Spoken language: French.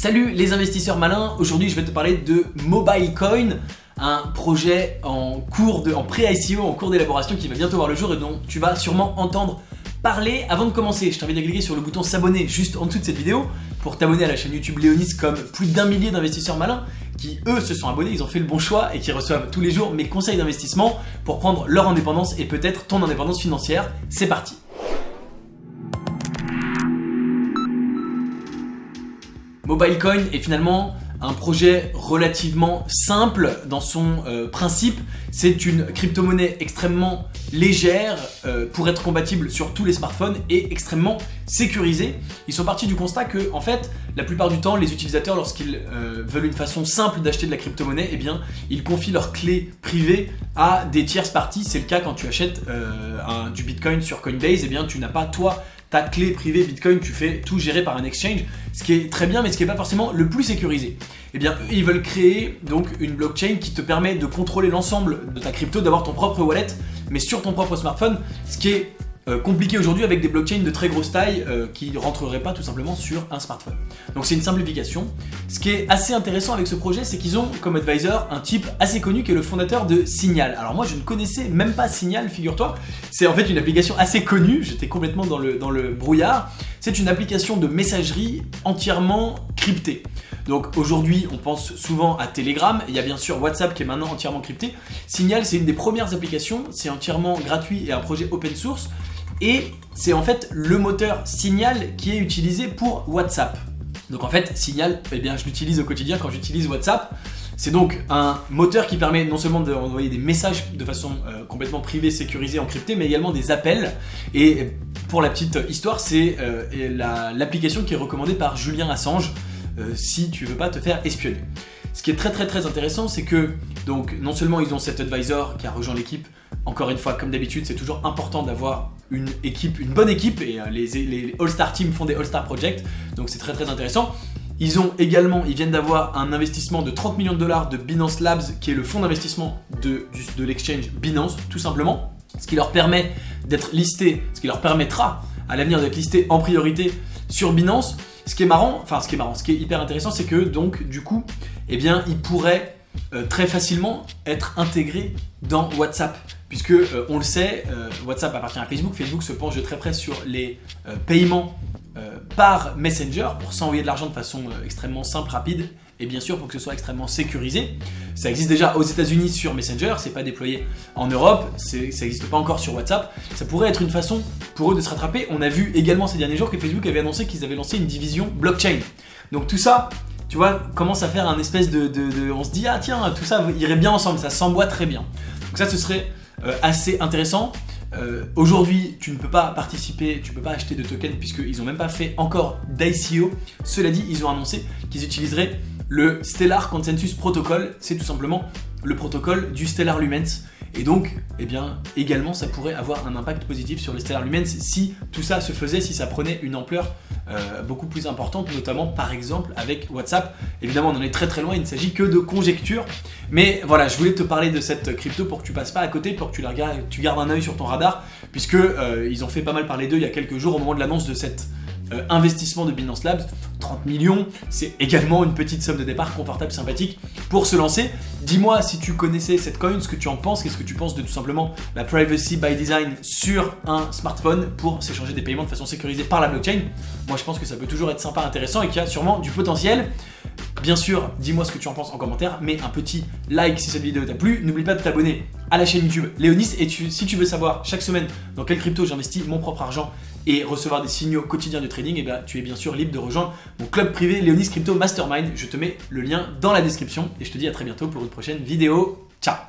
Salut les investisseurs malins, aujourd'hui je vais te parler de Mobile Coin, un projet en cours de, pré-ICO, en cours d'élaboration qui va bientôt voir le jour et dont tu vas sûrement entendre parler. Avant de commencer, je t'invite à cliquer sur le bouton s'abonner juste en dessous de cette vidéo pour t'abonner à la chaîne YouTube Léonis comme plus d'un millier d'investisseurs malins qui eux se sont abonnés, ils ont fait le bon choix et qui reçoivent tous les jours mes conseils d'investissement pour prendre leur indépendance et peut-être ton indépendance financière. C'est parti MobileCoin est finalement un projet relativement simple dans son euh, principe. C'est une crypto-monnaie extrêmement légère euh, pour être compatible sur tous les smartphones et extrêmement sécurisée. Ils sont partis du constat que, en fait, la plupart du temps, les utilisateurs, lorsqu'ils euh, veulent une façon simple d'acheter de la crypto-monnaie, eh bien, ils confient leurs clés privées à des tierces parties. C'est le cas quand tu achètes du Bitcoin sur Coinbase, eh bien, tu n'as pas toi ta clé privée Bitcoin, tu fais tout gérer par un exchange, ce qui est très bien, mais ce qui n'est pas forcément le plus sécurisé. Eh bien, eux, ils veulent créer donc une blockchain qui te permet de contrôler l'ensemble de ta crypto, d'avoir ton propre wallet, mais sur ton propre smartphone, ce qui est euh, compliqué aujourd'hui avec des blockchains de très grosse taille euh, qui ne rentreraient pas tout simplement sur un smartphone. Donc c'est une simplification. Ce qui est assez intéressant avec ce projet, c'est qu'ils ont comme advisor un type assez connu qui est le fondateur de Signal. Alors moi je ne connaissais même pas Signal, figure-toi. C'est en fait une application assez connue, j'étais complètement dans le, brouillard. C'est une application de messagerie entièrement cryptée. Donc aujourd'hui, on pense souvent à Telegram. Il y a bien sûr WhatsApp qui est maintenant entièrement crypté. Signal, c'est une des premières applications. C'est entièrement gratuit et un projet open source. Et c'est en fait le moteur Signal qui est utilisé pour WhatsApp. Donc en fait, Signal, eh bien, je l'utilise au quotidien quand j'utilise WhatsApp. C'est donc un moteur qui permet non seulement d'envoyer des messages de façon euh, complètement privée, sécurisée, encryptée, mais également des appels. Et pour la petite histoire, c'est euh, l'application qui est recommandée par Julien Assange euh, si tu veux pas te faire espionner. Ce qui est très très très intéressant, c'est que donc non seulement ils ont cet advisor qui a rejoint l'équipe, encore une fois comme d'habitude, c'est toujours important d'avoir une équipe, une bonne équipe, et euh, les, All-Star Teams font des All-Star Projects, donc c'est très très intéressant. Ils ont également, ils viennent d'avoir un investissement de 30 millions de dollars de Binance Labs, qui est le fonds d'investissement de, l'exchange Binance, tout simplement. Ce qui leur permet d'être listé, ce qui leur permettra à l'avenir d'être listé en priorité sur Binance. Ce qui est marrant, enfin ce qui est marrant, ce qui est hyper intéressant, c'est que donc du coup, eh bien, ils pourraient euh, très facilement être intégrés dans WhatsApp puisque euh, on le sait, euh, WhatsApp appartient à Facebook. Facebook se penche de très près sur les paiements par Messenger pour s'envoyer de l'argent de façon extrêmement simple, rapide et bien sûr pour que ce soit extrêmement sécurisé. Ça existe déjà aux États-Unis sur Messenger, c'est pas déployé en Europe, ça n'existe pas encore sur WhatsApp. Ça pourrait être une façon pour eux de se rattraper. On a vu également ces derniers jours que Facebook avait annoncé qu'ils avaient lancé une division blockchain. Donc tout ça, tu vois, commence à faire un espèce de, on se dit ah tiens tout ça irait bien ensemble, ça s'emboîte très bien. Donc ça ce serait euh, assez intéressant. Euh, aujourd'hui, tu ne peux pas participer, tu ne peux pas acheter de tokens puisqu'ils n'ont même pas fait encore d'ICO. Cela dit, ils ont annoncé qu'ils utiliseraient le Stellar Consensus Protocol. C'est tout simplement le protocole du Stellar Lumens. Et donc, eh bien, également, ça pourrait avoir un impact positif sur le Stellar Lumens si tout ça se faisait, si ça prenait une ampleur euh, beaucoup plus importante, notamment par exemple avec WhatsApp. Évidemment, on en est très très loin, il ne s'agit que de conjectures. Mais voilà, je voulais te parler de cette crypto pour que tu passes pas à côté, pour que tu gardes un œil sur ton radar, puisque euh, ils ont fait pas mal parler d'eux il y a quelques jours au moment de l'annonce de cette euh, investissement de Binance Labs, 30 millions, c'est également une petite somme de départ confortable, sympathique pour se lancer. Dis-moi si tu connaissais cette coin, ce que tu en penses, qu'est-ce que tu penses de tout simplement la privacy by design sur un smartphone pour s'échanger des paiements de façon sécurisée par la blockchain. Moi je pense que ça peut toujours être sympa, intéressant et qu'il y a sûrement du potentiel. Bien sûr, dis-moi ce que tu en penses en commentaire, mets un petit like si cette vidéo t'a plu. N'oublie pas de t'abonner à la chaîne YouTube Léonis et si tu veux savoir chaque semaine dans quelle crypto j'investis mon propre argent et recevoir des signaux quotidiens de trading, et eh bien, tu es bien sûr libre de rejoindre mon club privé Léonis Crypto Mastermind. Je te mets le lien dans la description et je te dis à très bientôt pour une prochaine vidéo. Ciao